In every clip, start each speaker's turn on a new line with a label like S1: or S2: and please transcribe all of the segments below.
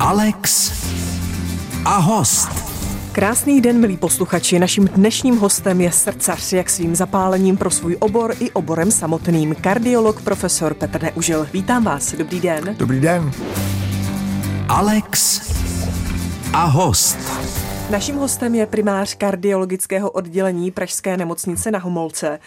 S1: Alex a host.
S2: Krásný den, milí posluchači. Naším dnešním hostem je srdcař, jak svým zapálením pro svůj obor i oborem samotným. Kardiolog profesor Petr Neužil. Vítám vás. Dobrý den.
S3: Dobrý den.
S1: Alex a host.
S2: Naším hostem je primář kardiologického oddělení Pražské nemocnice na Homolce.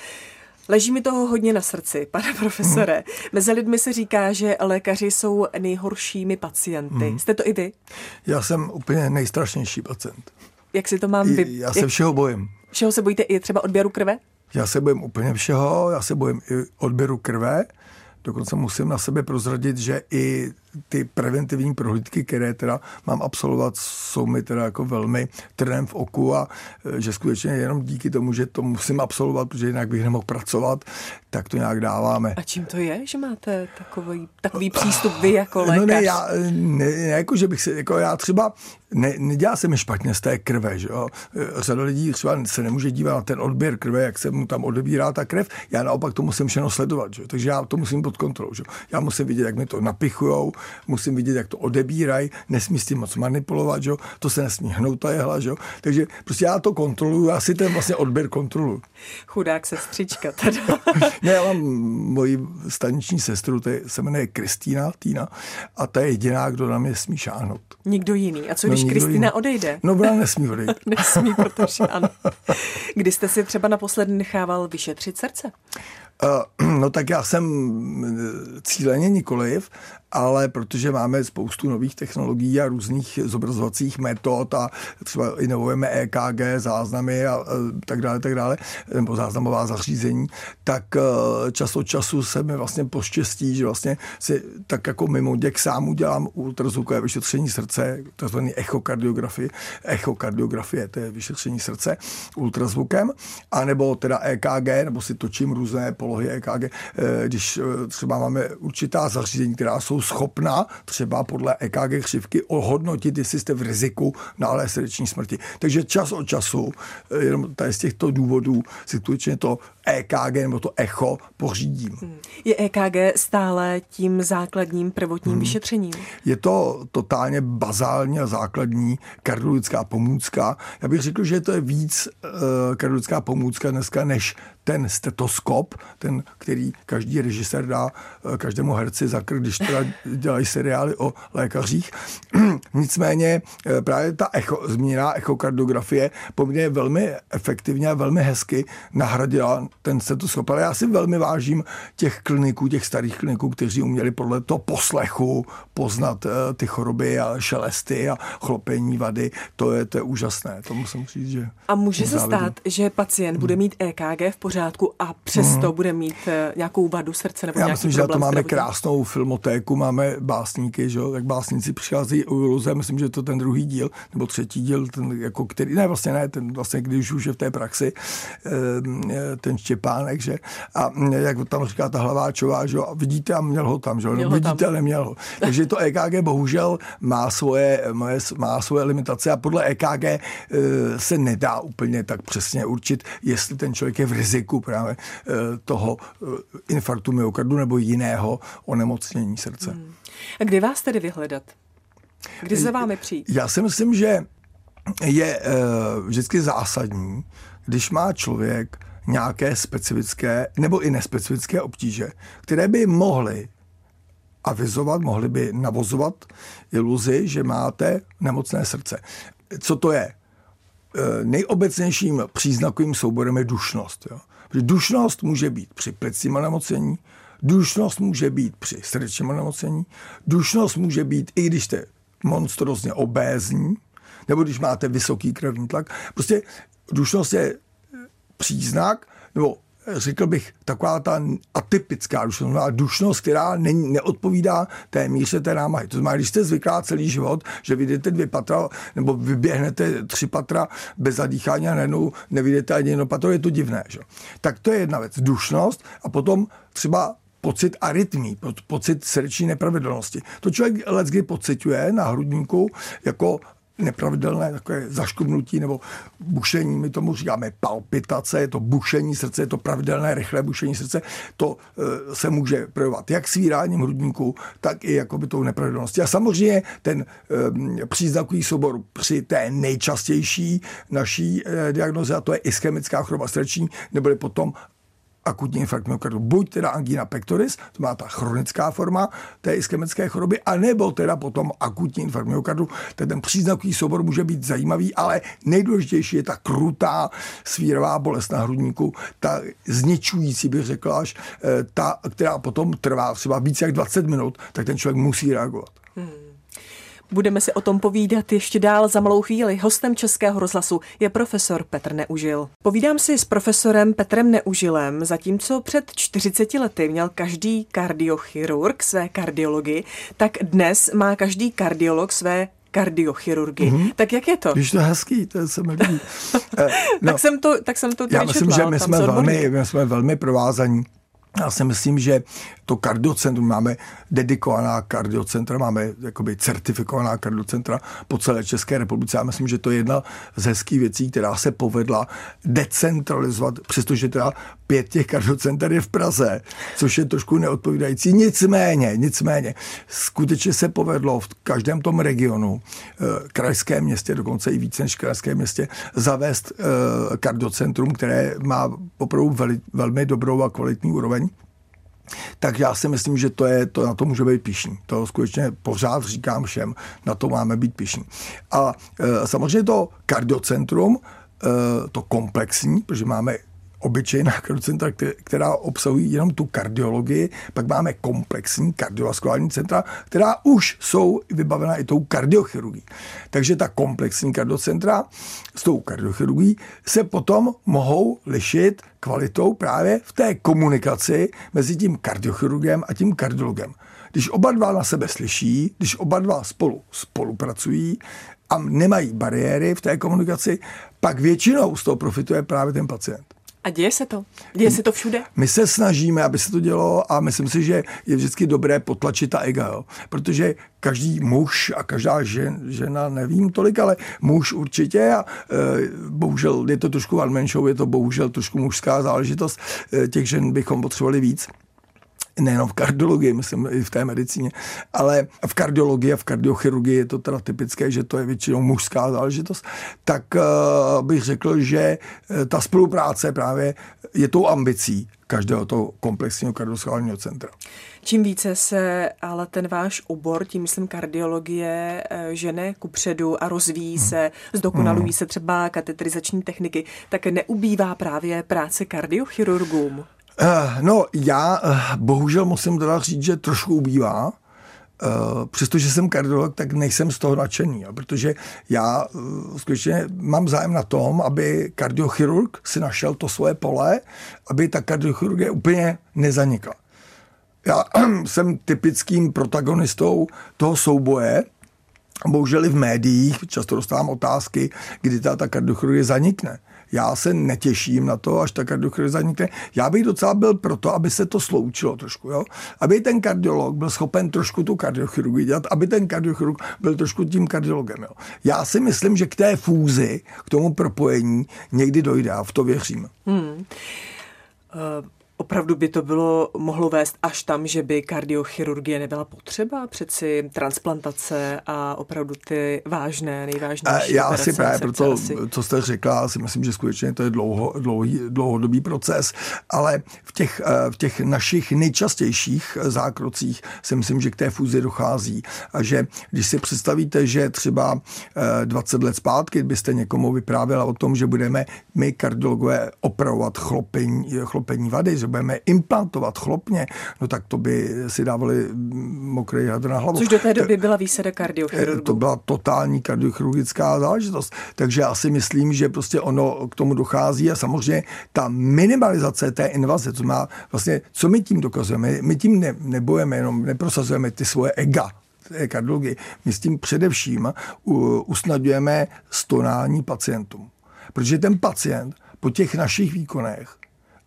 S2: Leží mi toho hodně na srdci, pane profesore. Hmm. Mezi lidmi se říká, že lékaři jsou nejhoršími pacienty. Hmm. Jste to i vy?
S3: Já jsem úplně nejstrašnější pacient.
S2: Jak si to mám vy...
S3: Já se všeho bojím.
S2: Všeho se bojíte i třeba odběru krve?
S3: Já se bojím úplně všeho, já se bojím i odběru krve. Dokonce musím na sebe prozradit, že i ty preventivní prohlídky, které teda mám absolvovat, jsou mi teda jako velmi trnem v oku a e, že skutečně jenom díky tomu, že to musím absolvovat, protože jinak bych nemohl pracovat, tak to nějak dáváme.
S2: A čím to je, že máte takový, takový přístup vy jako lékař?
S3: No ne, já, ne, ne jako, že bych se, jako já třeba, ne, nedělá se mi špatně z té krve, že jo. E, řada lidí třeba se nemůže dívat na ten odběr krve, jak se mu tam odebírá ta krev, já naopak to musím všechno sledovat, že? takže já to musím pod kontrolou. Že? Já musím vidět, jak mi to napichujou, musím vidět, jak to odebírají, nesmí s tím moc manipulovat, že? to se nesmí hnout ta jehla, že? takže prostě já to kontroluju, já si ten vlastně odběr kontroluju.
S2: Chudák sestřička teda.
S3: ne, já mám moji staniční sestru, to je, se jmenuje Kristýna, Týna, a ta je jediná, kdo na mě smí šáhnout.
S2: Nikdo jiný. A co no, když Kristýna odejde?
S3: No, ona nesmí odejít.
S2: nesmí, protože ano. Kdy jste si třeba naposledy nechával vyšetřit srdce?
S3: Uh, no tak já jsem cíleně nikoliv, ale protože máme spoustu nových technologií a různých zobrazovacích metod a třeba inovujeme EKG, záznamy a tak dále, tak dále, nebo záznamová zařízení, tak e, čas od času se mi vlastně poštěstí, že vlastně si tak jako mimo děk sám udělám ultrazvukové vyšetření srdce, takzvaný echokardiografie, echokardiografie, to je vyšetření srdce ultrazvukem, anebo teda EKG, nebo si točím různé polohy EKG, e, když e, třeba máme určitá zařízení, která jsou schopna třeba podle EKG křivky ohodnotit, jestli jste v riziku náhlé srdeční smrti. Takže čas od času, eh, jenom tady z těchto důvodů si skutečně to EKG nebo to echo pořídím. Hmm.
S2: Je EKG stále tím základním prvotním hmm. vyšetřením?
S3: Je to totálně bazální a základní kardiologická pomůcka. Já bych řekl, že to je víc uh, kardiologická pomůcka dneska než ten stetoskop, ten, který každý režisér dá uh, každému herci za krk, když teda dělají seriály o lékařích. Nicméně uh, právě ta echo, zmíněná echokardiografie poměrně velmi efektivně a velmi hezky nahradila ten stetoskop. Ale já si velmi vážím těch kliniků, těch starých kliniků, kteří uměli podle toho poslechu poznat uh, ty choroby a šelesty a chlopení vady. To je, to je úžasné, to musím říct, že...
S2: A může se stát, že pacient bude mít EKG v pořádku a přesto hmm. bude mít uh, nějakou vadu srdce nebo
S3: Já myslím, že to máme krásnou filmotéku, máme básníky, že jak básníci přicházejí u iluze, myslím, že to ten druhý díl, nebo třetí díl, ten jako který, ne vlastně ne, ten vlastně, když už je v té praxi, ehm, ten Štěpánek, že? A jak tam říká ta Hlaváčová, že? A vidíte a měl ho tam, že? No, vidíte, ale neměl ho. Takže to EKG bohužel má svoje, má svoje limitace a podle EKG e, se nedá úplně tak přesně určit, jestli ten člověk je v riziku právě e, toho e, infarktu myokardu nebo jiného onemocnění srdce. Hmm.
S2: A kdy vás tedy vyhledat? Kdy se vámi přijít?
S3: Já si myslím, že je vždycky zásadní, když má člověk nějaké specifické nebo i nespecifické obtíže, které by mohly avizovat, mohly by navozovat iluzi, že máte nemocné srdce. Co to je? E, nejobecnějším příznakovým souborem je dušnost. Jo? Dušnost může být při plicním onemocnění, dušnost může být při srdečním onemocnění, dušnost může být i když jste monstrozně obézní, nebo když máte vysoký krevní tlak. Prostě dušnost je příznak, nebo řekl bych, taková ta atypická dušnost, dušnost, která ne, neodpovídá té míře té námahy. To znamená, když jste zvyklá celý život, že vyjdete dvě patra nebo vyběhnete tři patra bez zadýchání a najednou nevyjdete ani jedno patro, je to divné. Že? Tak to je jedna věc, dušnost a potom třeba pocit arytmí, pocit srdeční nepravidelnosti. To člověk let kdy pocituje na hrudníku jako nepravidelné takové zaškubnutí nebo bušení, my tomu říkáme palpitace, je to bušení srdce, je to pravidelné rychlé bušení srdce, to e, se může projevovat jak svíráním hrudníku, tak i jakoby tou nepravidelností. A samozřejmě ten e, příznakový soubor při té nejčastější naší e, diagnoze, a to je ischemická choroba srdeční, neboli potom akutní infarkt myokardu. Buď teda angina pectoris, to má ta chronická forma té iskemické choroby, anebo teda potom akutní infarkt myokardu. Ten, ten příznakový soubor může být zajímavý, ale nejdůležitější je ta krutá svírová bolest na hrudníku, ta zničující, bych řekl až, eh, ta, která potom trvá třeba více jak 20 minut, tak ten člověk musí reagovat. Hmm.
S2: Budeme si o tom povídat ještě dál za malou chvíli. Hostem Českého rozhlasu je profesor Petr Neužil. Povídám si s profesorem Petrem Neužilem, zatímco před 40 lety měl každý kardiochirurg své kardiology, tak dnes má každý kardiolog své kardiochirurgy. Mm-hmm. Tak jak je to?
S3: Když to je hezký, to se mi líbí.
S2: no, tak jsem to, tak jsem to
S3: Já myslím, četla, že my jsme, velmi, my jsme velmi provázaní já si myslím, že to kardiocentrum máme dedikovaná kardiocentra, máme jakoby certifikovaná kardiocentra po celé České republice. Já myslím, že to je jedna z hezkých věcí, která se povedla decentralizovat, přestože teda pět těch kardiocenter je v Praze, což je trošku neodpovídající. Nicméně, nicméně, skutečně se povedlo v každém tom regionu, eh, krajském městě, dokonce i více než krajské městě, zavést eh, kardiocentrum, které má opravdu velmi dobrou a kvalitní úroveň tak já si myslím, že to je, to na to může být pišný. To skutečně pořád říkám všem, na to máme být pišní. A e, samozřejmě to kardiocentrum, e, to komplexní, protože máme obyčejná kardiocentra, která obsahují jenom tu kardiologii, pak máme komplexní kardiovaskulární centra, která už jsou vybavena i tou kardiochirurgií. Takže ta komplexní kardiocentra s tou kardiochirurgií se potom mohou lišit kvalitou právě v té komunikaci mezi tím kardiochirurgem a tím kardiologem. Když oba dva na sebe slyší, když oba dva spolu spolupracují a nemají bariéry v té komunikaci, pak většinou z toho profituje právě ten pacient.
S2: A děje se to? Děje se to všude?
S3: My se snažíme, aby se to dělo a myslím si, že je vždycky dobré potlačit ta ega, jo? protože každý muž a každá žen, žena, nevím tolik, ale muž určitě a e, bohužel je to trošku one show, je to bohužel trošku mužská záležitost, e, těch žen bychom potřebovali víc nejenom v kardiologii, myslím i v té medicíně, ale v kardiologii a v kardiochirurgii je to teda typické, že to je většinou mužská záležitost, tak uh, bych řekl, že eh, ta spolupráce právě je tou ambicí každého toho komplexního kardioschálního centra.
S2: Čím více se ale ten váš obor, tím myslím kardiologie, eh, žene kupředu a rozvíjí hmm. se, zdokonalují hmm. se třeba katetrizační techniky, tak neubývá právě práce kardiochirurgům?
S3: Uh, no, já uh, bohužel musím teda říct, že trošku ubývá. Uh, přestože jsem kardiolog, tak nejsem z toho nadšený, protože já skutečně mám zájem na tom, aby kardiochirurg si našel to svoje pole, aby ta kardiochirurgie úplně nezanikla. Já jsem typickým protagonistou toho souboje, bohužel i v médiích často dostávám otázky, kdy ta, ta kardiochirurgie zanikne já se netěším na to, až ta kardiochirurgie zanikne. Já bych docela byl proto, aby se to sloučilo trošku, jo? aby ten kardiolog byl schopen trošku tu kardiochirurgii dělat, aby ten kardiochirurg byl trošku tím kardiologem. Jo? Já si myslím, že k té fúzi, k tomu propojení někdy dojde a v to věřím. Hmm. Uh
S2: Opravdu by to bylo mohlo vést až tam, že by kardiochirurgie nebyla potřeba, přeci transplantace a opravdu ty vážné, nejvážnější
S3: Já si právě proto, asi... co jste řekla, si myslím, že skutečně to je dlouho, dlouhý, dlouhodobý proces, ale v těch, eh, v těch našich nejčastějších zákrocích si myslím, že k té fúzi dochází. A že když si představíte, že třeba 20 eh, let zpátky byste někomu vyprávěla o tom, že budeme my kardiologové opravovat chlopení, chlopení vady, že budeme implantovat chlopně, no tak to by si dávali mokrý hadr na hlavu.
S2: Což do té doby byla výsada kardiochirurgu.
S3: To byla totální kardiochirurgická záležitost. Takže já si myslím, že prostě ono k tomu dochází a samozřejmě ta minimalizace té invaze, co má vlastně, co my tím dokazujeme, my tím ne, nebojeme jenom, neprosazujeme ty svoje ega, kardiologii. My s tím především usnadňujeme stonání pacientům. Protože ten pacient po těch našich výkonech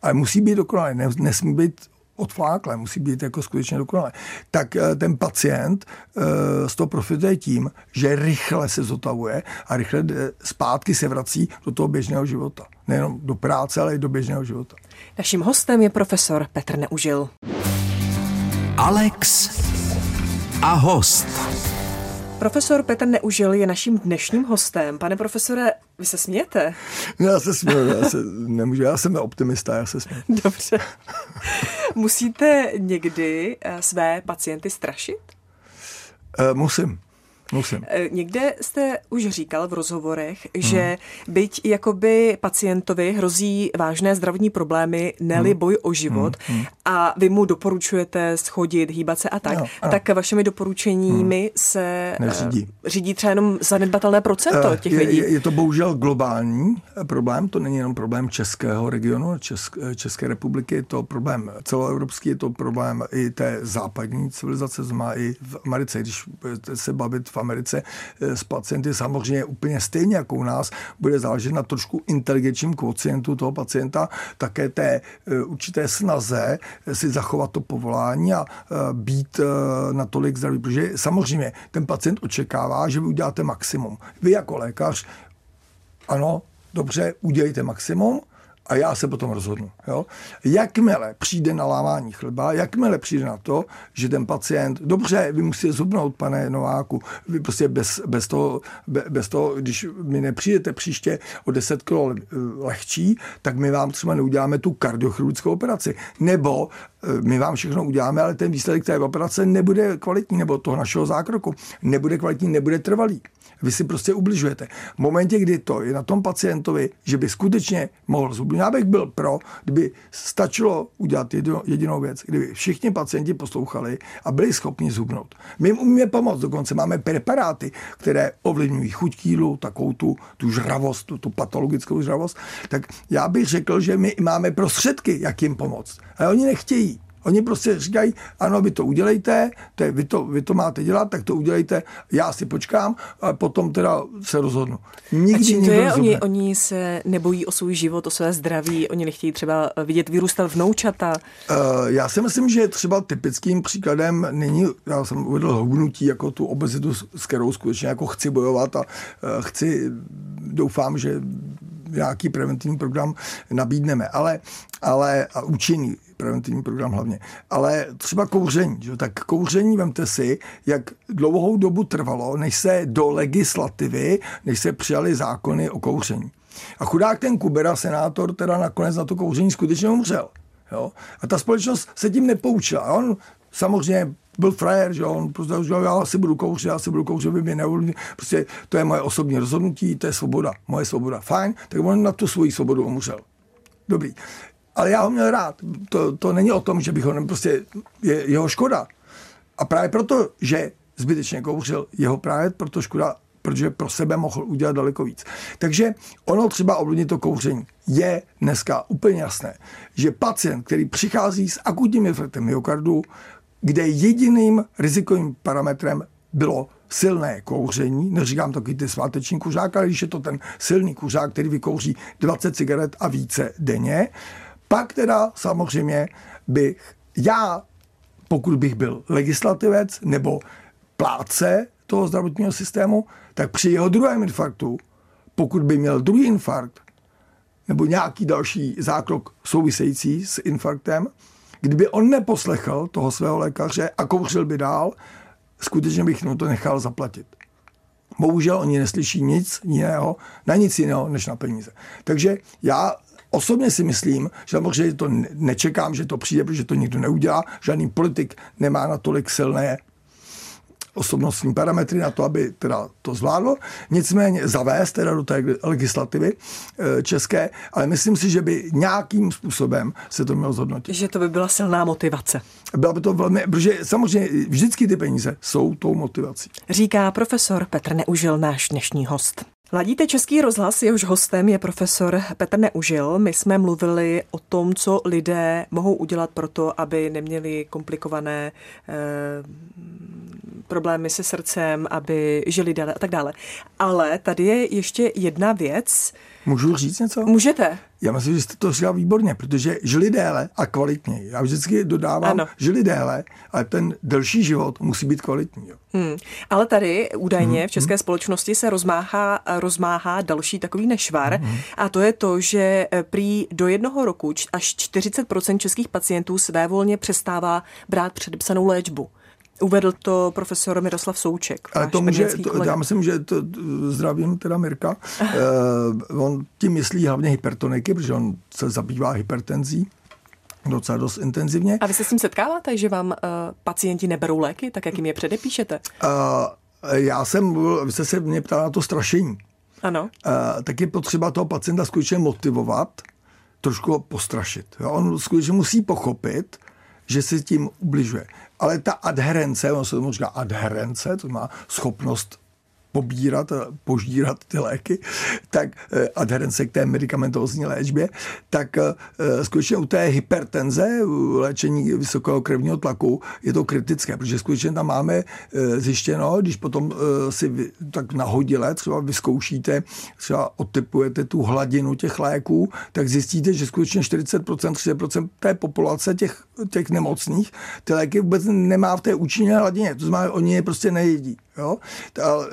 S3: ale musí být dokonalý, nesmí být odfláklé, musí být jako skutečně dokonalé, tak eh, ten pacient z toho profituje tím, že rychle se zotavuje a rychle zpátky se vrací do toho běžného života. Nejenom do práce, ale i do běžného života.
S2: Naším hostem je profesor Petr Neužil.
S1: Alex a host.
S2: Profesor Petr Neužil je naším dnešním hostem. Pane profesore, vy se smějete?
S3: No, já se směju, já se nemůžu, já jsem optimista, já se směju.
S2: Dobře. Musíte někdy eh, své pacienty strašit?
S3: Uh, musím. Musím.
S2: Eh, někde jste už říkal v rozhovorech, že hmm. byť jakoby pacientovi hrozí vážné zdravotní problémy, neli hmm. boj o život hmm. A vy mu doporučujete schodit, hýbat se a tak, no, tak vašimi doporučeními hmm. se
S3: Neřídí.
S2: Uh, řídí třeba jenom zanedbatelné procento uh, těch
S3: je,
S2: lidí.
S3: Je, je to bohužel globální problém, to není jenom problém českého regionu, Česk, České republiky, je to problém celoevropský, je to problém i té západní civilizace, má i v Americe, když se bavit v Americe eh, s pacienty samozřejmě úplně stejně jako u nás, bude záležet na trošku inteligenčním kvocientu toho pacienta, také té eh, určité snaze eh, si zachovat to povolání a být natolik zdravý, protože samozřejmě ten pacient očekává, že vy uděláte maximum. Vy jako lékař, ano, dobře, udělejte maximum, a já se potom rozhodnu. Jo? Jakmile přijde na lávání chleba, jakmile přijde na to, že ten pacient, dobře, vy musíte zubnout, pane Nováku, vy prostě bez, bez, toho, bez toho, když mi nepřijdete příště o 10 kg lehčí, tak my vám třeba neuděláme tu kardiochirurgickou operaci. Nebo eh, my vám všechno uděláme, ale ten výsledek té operace nebude kvalitní, nebo toho našeho zákroku nebude kvalitní, nebude trvalý. Vy si prostě ubližujete. V momentě, kdy to je na tom pacientovi, že by skutečně mohl zubnout, já bych byl pro, kdyby stačilo udělat jedinou, jedinou věc, kdyby všichni pacienti poslouchali a byli schopni zubnout. My jim umíme pomoct, dokonce máme preparáty, které ovlivňují chuť kýlu, takovou tu, tu žravost, tu, tu patologickou žravost, tak já bych řekl, že my máme prostředky, jak jim pomoct. Ale oni nechtějí. Oni prostě říkají, ano, vy to udělejte, to je, vy, to, vy to máte dělat, tak to udělejte, já si počkám a potom teda se rozhodnu.
S2: Nikdy a čím to je? Oni, oni se nebojí o svůj život, o své zdraví, oni nechtějí třeba vidět vyrůstat vnoučata?
S3: Uh, já si myslím, že třeba typickým příkladem není, já jsem uvedl hubnutí jako tu obezitu, s kterou skutečně jako chci bojovat a uh, chci, doufám, že nějaký preventivní program nabídneme, ale, ale a účinný preventivní program hlavně. Ale třeba kouření, že? tak kouření, vemte si, jak dlouhou dobu trvalo, než se do legislativy, než se přijali zákony o kouření. A chudák ten Kubera, senátor, teda nakonec na to kouření skutečně umřel. Jo? A ta společnost se tím nepoučila. A on samozřejmě byl frajer, že on prostě, že já si budu kouřit, já si budu kouřit, vy mě neovlivní. Prostě to je moje osobní rozhodnutí, to je svoboda, moje svoboda. Fajn, tak on na tu svoji svobodu umřel. Dobrý ale já ho měl rád. To, to není o tom, že bych ho prostě je jeho škoda. A právě proto, že zbytečně kouřil, jeho právě proto škoda, protože pro sebe mohl udělat daleko víc. Takže ono třeba ovlivnit to kouření. Je dneska úplně jasné, že pacient, který přichází s akutním efektem myokardu, kde jediným rizikovým parametrem bylo silné kouření, neříkám taky ty sváteční kuřák, ale když je to ten silný kuřák, který vykouří 20 cigaret a více denně, pak teda samozřejmě bych já, pokud bych byl legislativec nebo pláce toho zdravotního systému, tak při jeho druhém infarktu, pokud by měl druhý infarkt nebo nějaký další zákrok související s infarktem, kdyby on neposlechl toho svého lékaře a kouřil by dál, skutečně bych mu to nechal zaplatit. Bohužel oni neslyší nic jiného, na nic jiného než na peníze. Takže já Osobně si myslím, že samozřejmě to nečekám, že to přijde, protože to nikdo neudělá. Žádný politik nemá natolik silné osobnostní parametry na to, aby teda to zvládlo. Nicméně zavést teda do té legislativy eh, české, ale myslím si, že by nějakým způsobem se to mělo zhodnotit.
S2: Že to by byla silná motivace.
S3: Byla by to velmi, protože samozřejmě vždycky ty peníze jsou tou motivací.
S2: Říká profesor Petr Neužil, náš dnešní host. Ladíte Český rozhlas, jehož hostem je profesor Petr Neužil. My jsme mluvili o tom, co lidé mohou udělat pro to, aby neměli komplikované eh, problémy se srdcem, aby žili dále a tak dále. Ale tady je ještě jedna věc.
S3: Můžu říct něco?
S2: Můžete.
S3: Já myslím, že jste to říkal výborně, protože žili déle a kvalitněji. Já vždycky dodávám,
S2: Ano.
S3: žili déle, ale ten delší život musí být kvalitní. Jo.
S2: Hmm. Ale tady údajně
S3: Hmm,
S2: v české společnosti se rozmáhá, rozmáhá další takový nešvar
S3: Hmm,
S2: a to je to, že eh, prý do jednoho roku až 40% českých pacientů svévolně přestává brát předepsanou léčbu. Uvedl to profesor Miroslav Souček.
S3: Ale to může, to,
S2: kolega.
S3: já myslím, že to, zdravím teda Mirka, uh, on tím myslí hlavně hypertoniky, protože on se zabývá hypertenzí docela dost intenzivně.
S2: A vy se s tím setkáváte, že vám uh, pacienti neberou léky, tak jak jim je předepíšete?
S3: Uh, já jsem, vy jste se mě ptala na to strašení.
S2: Ano.
S3: Uh, tak je potřeba toho pacienta skutečně motivovat, trošku postrašit. Jo? On skutečně musí pochopit, že si tím ubližuje. Ale ta adherence, on se tomu říká adherence, to má schopnost pobírat požírat ty léky, tak eh, adherence k té medicamentózní léčbě, tak eh, skutečně u té hypertenze, u léčení vysokého krevního tlaku, je to kritické, protože skutečně tam máme eh, zjištěno, když potom si tak nahodile třeba vyzkoušíte, třeba odtypujete tu hladinu těch léků, tak zjistíte, že skutečně 40%, 30% té populace těch, těch nemocných ty léky vůbec nemá v té účinné hladině. To znamená, oni je prostě nejedí. Jo?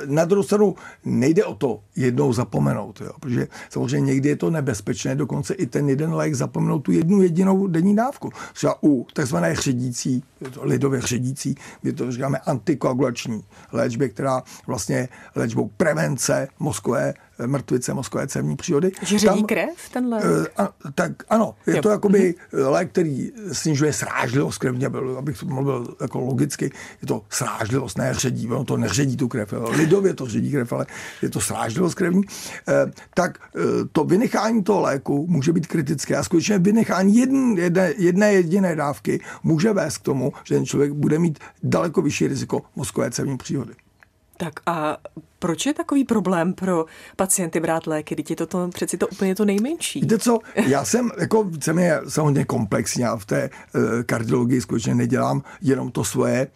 S3: Na druhou stranu nejde o to jednou zapomenout, jo? protože samozřejmě někdy je to nebezpečné, dokonce i ten jeden lék zapomenout tu jednu jedinou denní dávku. Třeba u takzvané chředící, lidově chředící, my to říkáme antikoagulační léčbě, která vlastně léčbou prevence mozkové mrtvice, mozkové cévní příhody.
S2: Že
S3: Tam-
S2: krev tenhle?
S3: Eh, a, tak ano, je
S2: Jo.
S3: to jakoby lék, který snižuje srážlivost krevně, byl- abych mluvil jako logicky, je to srážlivost, ne ředí, ono to neředí tu krev, lidově to ředí krev, ale je to srážlivost krevní, eh, tak eh, to vynechání toho léku může být kritické a skutečně vynechání jedn, jedné, jedné jediné dávky může vést k tomu, že ten člověk bude mít daleko vyšší riziko mozkové cévní příhody.
S2: Tak a proč je takový problém pro pacienty brát léky? Je to, to přeci to úplně to nejmenší.
S3: Víte co, já jsem jako jsem hodně komplexní, já v té uh, kardiologii skutečně nedělám jenom to svoje,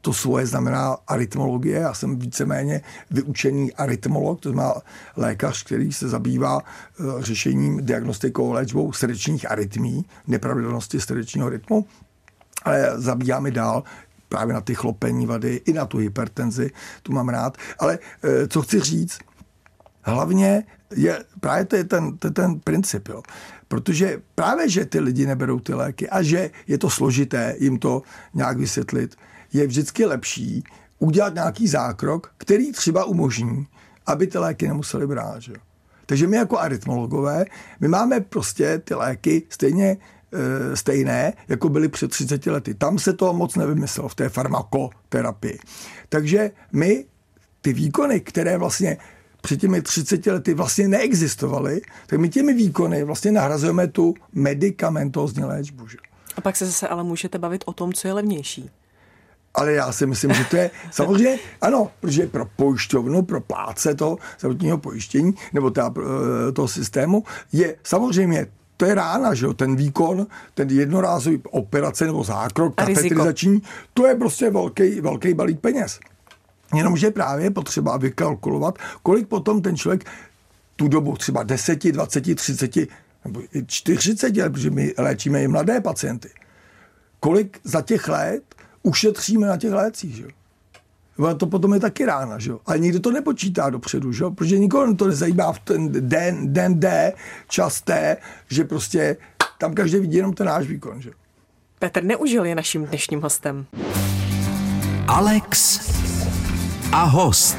S3: to svoje znamená arytmologie, já jsem víceméně vyučený arytmolog, to znamená lékař, který se zabývá uh, řešením, diagnostikou, léčbou srdečních arytmí, nepravidelnosti srdečního rytmu, ale zabíjáme dál právě na ty chlopení vady, i na tu hypertenzi, tu mám rád. Ale eh, co chci říct, hlavně je, právě to je ten, to je ten princip, jo. Protože právě, že ty lidi neberou ty léky a že je to složité jim to nějak vysvětlit, je vždycky lepší udělat nějaký zákrok, který třeba umožní, aby ty léky nemuseli brát. Že? Takže my jako arytmologové, my máme prostě ty léky stejně stejné, jako byly před 30 lety. Tam se to moc nevymyslelo v té farmakoterapii. Takže my ty výkony, které vlastně před těmi 30 lety vlastně neexistovaly, tak my těmi výkony vlastně nahrazujeme tu medicamentózní léčbu. Že?
S2: A pak se zase ale můžete bavit o tom, co je levnější.
S3: Ale já si myslím, že to je samozřejmě, ano, protože pro pojišťovnu, pro pláce toho zdravotního pojištění nebo teda, eh, toho systému je samozřejmě to je rána, že jo, ten výkon, ten jednorázový operace nebo zákrok, katetrizační, to je prostě velký, velký balík peněz. Jenomže právě je potřeba vykalkulovat, kolik potom ten člověk tu dobu třeba 10, 20, 30 nebo i 40 let, protože my léčíme i mladé pacienty, kolik za těch let ušetříme na těch lécích, že Ono to potom je taky rána, že jo? Ale nikdo to nepočítá dopředu, že jo? Protože nikoho to nezajímá v ten den, den D, čas T, že prostě tam každý vidí jenom ten náš výkon, že jo?
S2: Petr Neužil je naším dnešním hostem.
S1: Alex a host.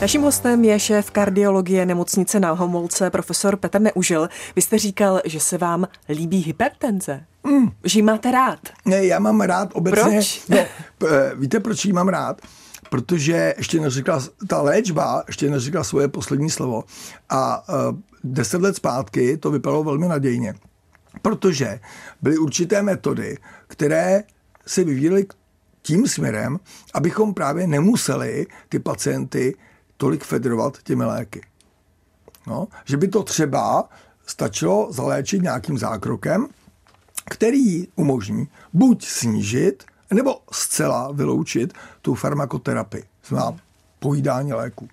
S2: Naším hostem je šéf kardiologie nemocnice na Homolce, profesor Petr Neužil. Vy jste říkal, že se vám líbí hypertenze. Mm. Že ji máte rád.
S3: Ne, já mám rád obecně...
S2: Proč?
S3: No, eh, víte, proč ji mám rád? Protože ještě neřekla, ta léčba ještě neřekla svoje poslední slovo. A uh, deset let zpátky to vypadalo velmi nadějně. Protože byly určité metody, které se vyvíjely tím směrem, abychom právě nemuseli ty pacienty tolik federovat těmi léky. No, že by to třeba stačilo zaléčit nějakým zákrokem, který umožní buď snížit, nebo zcela vyloučit tu farmakoterapii, znamená pojídání léku.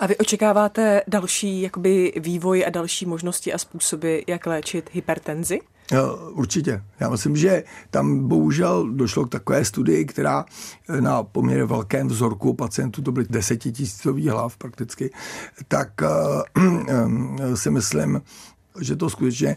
S2: A vy očekáváte další jakoby, vývoj a další možnosti a způsoby, jak léčit hypertenzi?
S3: Určitě. Já myslím, že tam bohužel došlo k takové studii, která eh, na poměrně velkém vzorku pacientů, to byly desetitisícový hlav prakticky, tak uh, si myslím, že to skutečně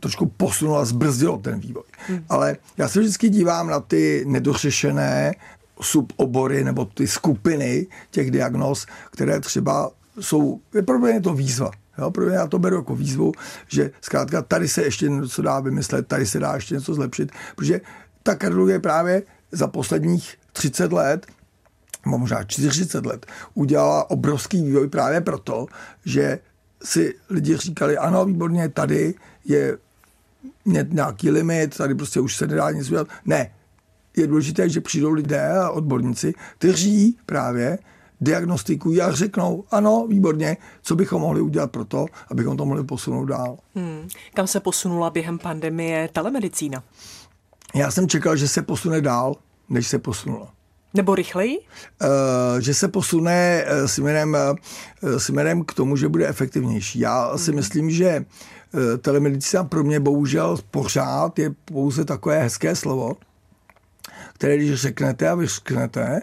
S3: trošku posunulo a zbrzdilo ten vývoj. Hmm. Ale já se vždycky dívám na ty nedořešené subobory nebo ty skupiny těch diagnóz, které třeba jsou, je je to výzva. Jo, protože já to beru jako výzvu, že zkrátka tady se ještě něco dá vymyslet, tady se dá ještě něco zlepšit, protože ta kardiologie právě za posledních 30 let možná 40 let, udělala obrovský vývoj právě proto, že si lidi říkali, ano, výborně, tady je nějaký limit, tady prostě už se nedá nic udělat. Ne, je důležité, že přijdou lidé a odborníci, kteří právě diagnostikují a řeknou, ano, výborně, co bychom mohli udělat pro to, abychom to mohli posunout dál. Hmm.
S2: Kam se posunula během pandemie telemedicína?
S3: Já jsem čekal, že se posune dál, než se posunula.
S2: Nebo rychleji? Uh,
S3: že se posune uh, směrem, uh, směrem k tomu, že bude efektivnější. Já hmm. si myslím, že telemedicína pro mě bohužel pořád je pouze takové hezké slovo, které když řeknete a vyřknete,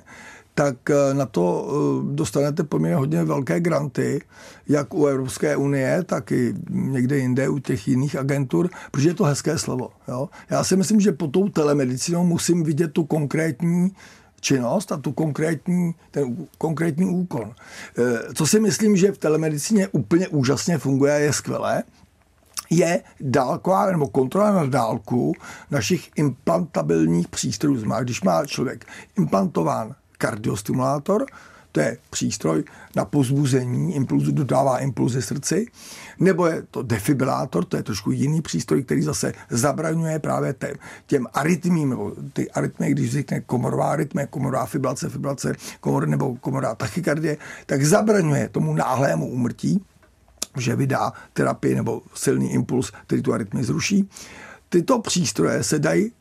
S3: tak eh, na to eh, dostanete poměrně hodně velké granty, jak u Evropské unie, tak i někde jinde u těch jiných agentur, protože je to hezké slovo. Jo? Já si myslím, že po tou telemedicínou musím vidět tu konkrétní činnost a tu konkrétní, ten konkrétní úkon. Eh, co si myslím, že v telemedicíně úplně úžasně funguje a je skvělé, je dálková nebo kontrola na dálku našich implantabilních přístrojů. Znamená, když má člověk implantován kardiostimulátor, to je přístroj na pozbuzení impulzu, dodává impulzy srdci, nebo je to defibrilátor, to je trošku jiný přístroj, který zase zabraňuje právě těm, těm arytmím, nebo ty arytmie, když vznikne komorová arytmie, komorová fibrilace, fibrilace komor nebo komorová tachykardie, tak zabraňuje tomu náhlému úmrtí, že vydá terapii nebo silný impuls, který tu arytmii zruší tyto přístroje se dají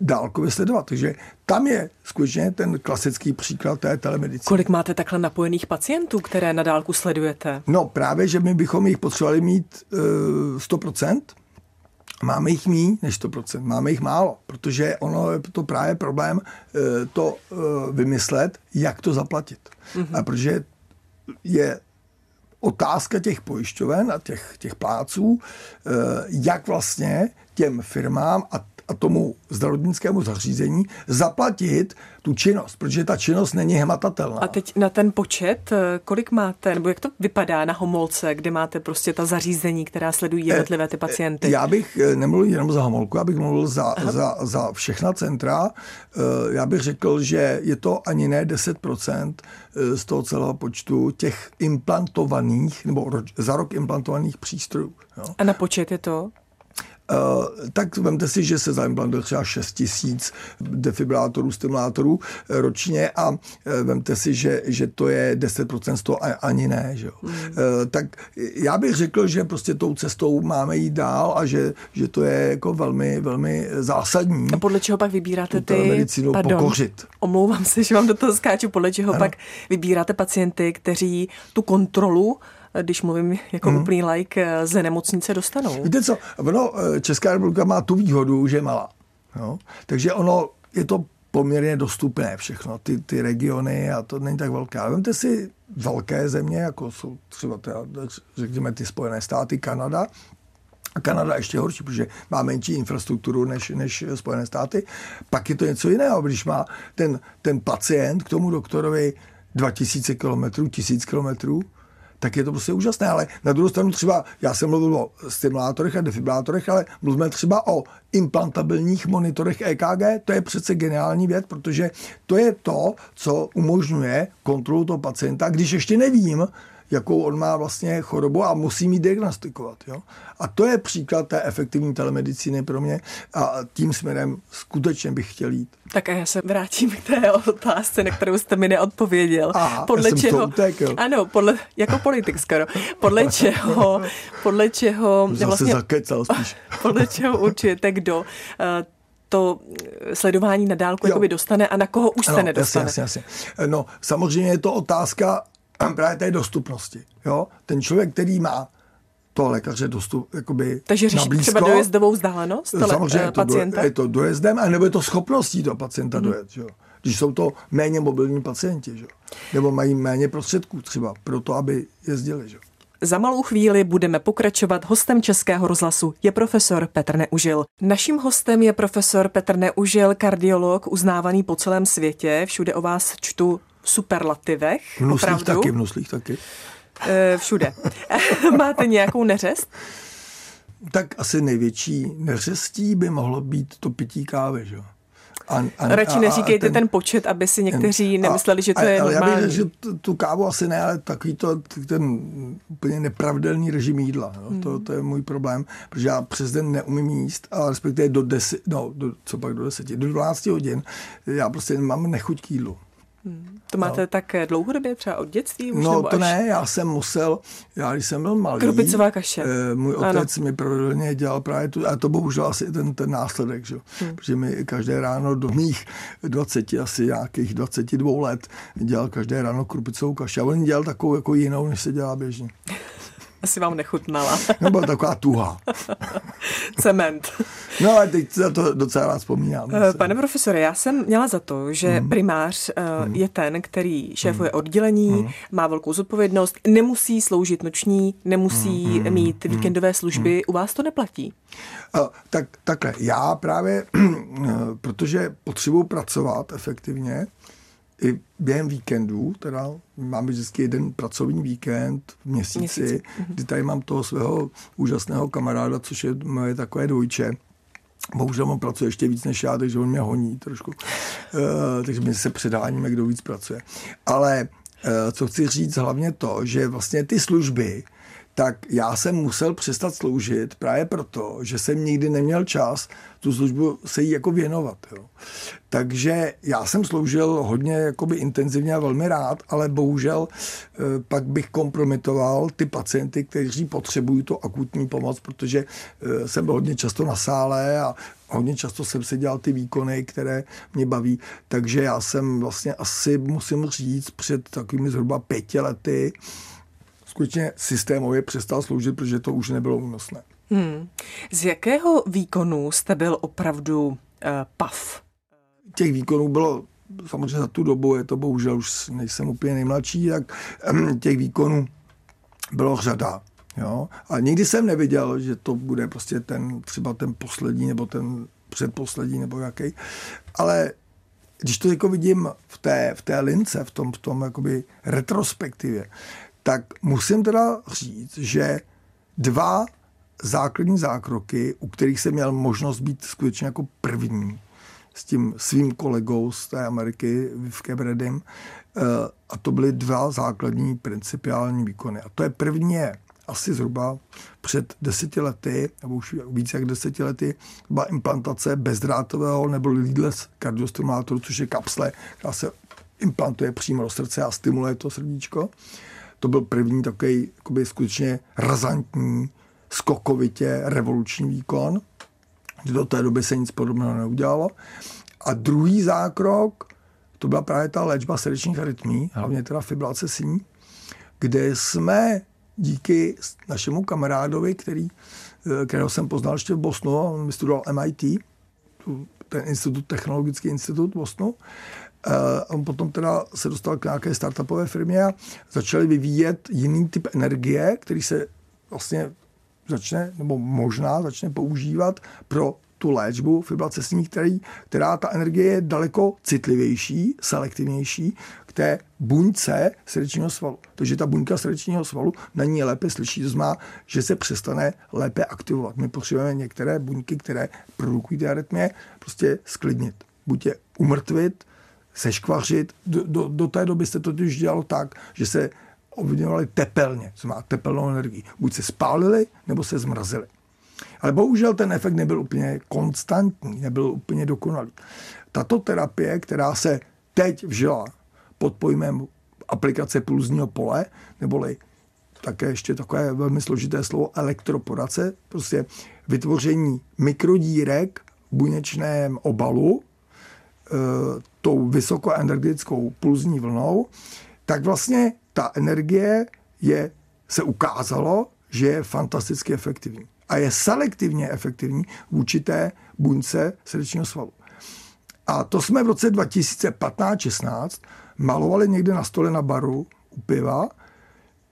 S3: dálkově sledovat. Takže tam je skutečně ten klasický příklad té telemedicíny.
S2: Kolik máte takhle napojených pacientů, které na dálku sledujete?
S3: No právě, že my bychom jich potřebovali mít uh, eh, 100%. Máme jich méně než 100%, máme jich málo, protože ono je to právě problém uh, to uh, vymyslet, jak to zaplatit. Mm-hmm. A protože je otázka těch pojišťoven a těch, těch pláců, jak vlastně těm firmám a, a tomu zdravotnickému zařízení zaplatit tu činnost, protože ta činnost není hmatatelná.
S2: A teď na ten počet, eh, kolik máte, nebo jak to vypadá na Homolce, kde máte prostě ta zařízení, která sledují jednotlivé ty pacienty?
S3: Já bych eh, nemluvil jenom za Homolku, já bych mluvil za, za, za všechna centra. Eh, já bych řekl, že je to ani ne 10% z toho celého počtu těch implantovaných, nebo za rok implantovaných přístrojů. Jo.
S2: A na počet je to?
S3: Uh, tak vemte si, že se zaimplantuje třeba 6 tisíc defibrilátorů, stimulátorů eh, ročně a uh, vemte si, že, že to je 10% z toho ani ne. Že? Mm. Uh, tak já bych řekl, že prostě tou cestou máme jít dál a že, že to je jako velmi, velmi zásadní.
S2: A podle čeho pak vybíráte ty...
S3: medicínu Pardon, pokořit.
S2: Omlouvám se, že vám do toho skáču. Podle čeho ano. pak vybíráte pacienty, kteří tu kontrolu když mluvím jako mm. úplný like, ze nemocnice dostanou.
S3: Víte co, ono, eh, Česká republika má tu výhodu, že je malá. Jo? Takže ono je to poměrně dostupné všechno, ty, ty regiony a to není tak velké. Ale vemte si velké země, jako jsou třeba teda, řekněme ty Spojené státy, Kanada, a Kanada ještě horší, protože má menší infrastrukturu než, než Spojené státy. Pak je to něco jiného, když má ten, ten pacient k tomu doktorovi 2000 km, 1000 km, tak je to prostě úžasné. Ale na druhou stranu třeba, já jsem mluvil o stimulátorech a defibrátorech, ale mluvíme třeba o implantabilních monitorech EKG, to je přece geniální věc, protože to je to, co umožňuje kontrolu toho pacienta, když ještě nevím, jakou on má vlastně chorobu a musí mi diagnostikovat. Jo? A to je příklad té efektivní telemedicíny pro mě a tím směrem skutečně bych chtěl jít.
S2: Tak a já se vrátím k té otázce, na kterou jste mi neodpověděl.
S3: Aha, podle já čeho,
S2: jsem ano, podle, jako politik skoro. Podle čeho, podle čeho,
S3: Zase vlastně, zakecal spíš.
S2: podle čeho určujete, kdo uh, to sledování na dálku jakoby dostane a na koho už no, se nedostane.
S3: Jasně, jasně, jasně. No, samozřejmě je to otázka právě té dostupnosti. Jo? Ten člověk, který má toho lékaře dostup, jakoby
S2: Takže řešit
S3: nablízko,
S2: třeba dojezdovou vzdálenost
S3: Samozřejmě je to, do,
S2: pacienta?
S3: je to dojezdem, a nebo je to schopností toho pacienta
S2: Mhm.
S3: mm. dojet. Že? jo. Když jsou to méně mobilní pacienti, že? jo. nebo mají méně prostředků třeba pro to, aby jezdili. Že? jo.
S2: Za malou chvíli budeme pokračovat. Hostem Českého rozhlasu je profesor Petr Neužil. Naším hostem je profesor Petr Neužil, kardiolog, uznávaný po celém světě. Všude o vás čtu superlativech.
S3: V nuslích
S2: opravdu.
S3: taky, v nuslích taky.
S2: E, všude. Máte nějakou neřest?
S3: Tak asi největší neřestí by mohlo být to pití kávy. Že? jo. A, a,
S2: Radši neříkejte ten, ten počet, aby si někteří nemysleli, že to je
S3: ale Já bych
S2: normální.
S3: řekl, že tu kávu asi ne, ale takový to, ten úplně nepravidelný režim jídla. Jo.
S2: Hmm.
S3: To, to, je můj problém, protože já přes den neumím jíst, ale respektive do deset, no, do, co pak do deseti, do 12 hodin, já prostě mám nechuť k jídlu.
S2: To máte tak dlouhodobě, třeba od dětství? Už,
S3: No
S2: nebo
S3: to
S2: až...
S3: ne, já jsem musel, já když jsem byl malý,
S2: Krupicová kaše.
S3: Eh, můj
S2: Ano.
S3: otec mi pravidelně dělal právě tu, a to bohužel asi ten, ten následek, že? Hmm. protože mi každé ráno do mých 20, asi nějakých 22 let dělal každé ráno krupicovou kaši a on dělal takovou jako jinou, než se dělá běžně.
S2: Asi vám nechutnala.
S3: No byla taková tuhá.
S2: Cement.
S3: No ale teď za to docela rád vzpomínám.
S2: Eh, Pane profesore, já jsem měla za to, že
S3: Hmm.
S2: primář eh, je ten, který šéfuje oddělení,
S3: Hmm.
S2: má velkou zodpovědnost, nemusí sloužit noční, nemusí
S3: Hmm.
S2: mít víkendové služby. U vás to neplatí.
S3: A, tak, takhle, já právě, protože potřebuji pracovat efektivně, i během víkendů, teda máme vždycky jeden pracovní víkend v měsíci,
S2: Měsíci,
S3: měsíci. kdy tady mám toho svého úžasného kamaráda, což je moje takové dvojče. Bohužel on pracuje ještě víc než já, takže on mě honí trošku. Uh, takže my se předáníme, kdo víc pracuje. Ale uh, co chci říct hlavně to, že vlastně ty služby, tak já jsem musel přestat sloužit právě proto, že jsem nikdy neměl čas tu službu se jí jako věnovat. Jo. Takže já jsem sloužil hodně jakoby intenzivně a velmi rád, ale bohužel eh, pak bych kompromitoval ty pacienty, kteří potřebují tu akutní pomoc, protože eh, jsem byl hodně často na sále a hodně často jsem si dělal ty výkony, které mě baví, takže já jsem vlastně asi, musím říct, před takovými zhruba pěti lety skutečně systémově přestal sloužit, protože to už nebylo únosné.
S2: Hmm. Z jakého výkonu jste byl opravdu uh, pav?
S3: Těch výkonů bylo samozřejmě za tu dobu, je to bohužel už nejsem úplně nejmladší, tak ehm, těch výkonů bylo řada. Jo? A nikdy jsem neviděl, že to bude prostě ten, třeba ten poslední nebo ten předposlední nebo jaký. Ale když to jako vidím v té, v té lince, v tom, v tom jakoby retrospektivě, tak musím teda říct, že dva základní zákroky, u kterých jsem měl možnost být skutečně jako první s tím svým kolegou z té Ameriky, Vivke Bredem, a to byly dva základní principiální výkony. A to je první je asi zhruba před deseti lety, nebo už víc jak deseti lety, byla implantace bezdrátového nebo leadless kardiostimulátoru, což je kapsle, která se implantuje přímo do srdce a stimuluje to srdíčko. To byl první takový jakoby skutečně razantní, skokovitě revoluční výkon. Do té doby se nic podobného neudělalo. A druhý zákrok, to byla právě ta léčba srdečních arytmí, hlavně teda fibrilace síní, kde jsme díky našemu kamarádovi, který, kterého jsem poznal ještě v Bosnu, on vystudoval MIT, ten institut, technologický institut v Bosnu, Uh, on potom teda se dostal k nějaké startupové firmě a začali vyvíjet jiný typ energie, který se vlastně začne, nebo možná začne používat pro tu léčbu fibrilace síní, který, která ta energie je daleko citlivější, selektivnější k té buňce srdečního svalu. Takže ta buňka srdečního svalu na ní lépe slyší, to znamená, že se přestane lépe aktivovat. My potřebujeme některé buňky, které produkují ty arytmie, prostě sklidnit. Buď je umrtvit, seškvařit. Do, do, do té doby se to totiž dělalo tak, že se ovlivňovaly tepelně, to znamená tepelnou energii. Buď se spálili, nebo se zmrazili. Ale bohužel ten efekt nebyl úplně konstantní, nebyl úplně dokonalý. Tato terapie, která se teď vžila pod pojmem aplikace pulzního pole, neboli také ještě takové velmi složité slovo elektroporace, prostě vytvoření mikrodírek v buněčném obalu, e, tou vysokoenergetickou pulzní vlnou, tak vlastně ta energie je, se ukázalo, že je fantasticky efektivní. A je selektivně efektivní vůči té buňce srdečního svalu. A to jsme v roce 2015-16 malovali někde na stole na baru u piva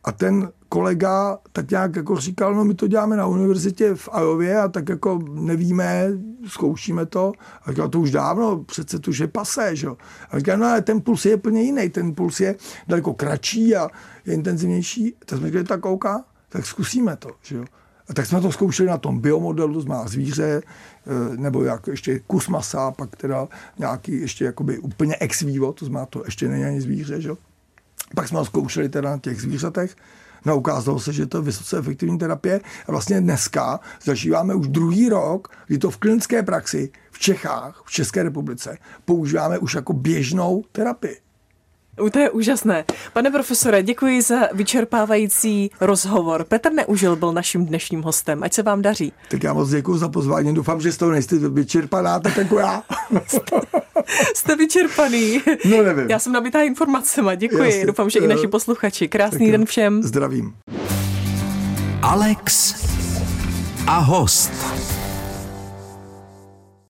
S3: a ten kolega tak nějak jako říkal, no my to děláme na univerzitě v Ajově a tak jako nevíme, zkoušíme to. A říkal, to už dávno, přece to už je pasé, že? A říkal, no ale ten puls je úplně jiný, ten puls je daleko kratší a je intenzivnější. Tak jsme říkali, tak OK, tak zkusíme to, že jo. A tak jsme to zkoušeli na tom biomodelu, to má zvíře, eh, nebo jak ještě kus masa, pak teda nějaký ještě jakoby úplně ex vivo, to znamená to ještě není ani zvíře, že? Pak jsme ho zkoušeli teda na těch zvířatech, No ukázalo se, že to je vysoce efektivní terapie a vlastně dneska zažíváme už druhý rok, kdy to v klinické praxi v Čechách, v České republice používáme už jako běžnou terapii.
S2: To je úžasné. Pane profesore, děkuji za vyčerpávající rozhovor. Petr Neužil byl naším dnešním hostem. Ať se vám daří.
S3: Tak já moc děkuji za pozvání. Doufám, že z toho nejste vyčerpaná, tak jako já.
S2: Jste vyčerpaný.
S3: No nevím.
S2: Já jsem nabitá informacemi. Děkuji. Jasně. Doufám, že i naši posluchači. Krásný tak den všem.
S3: Zdravím.
S1: Alex a host.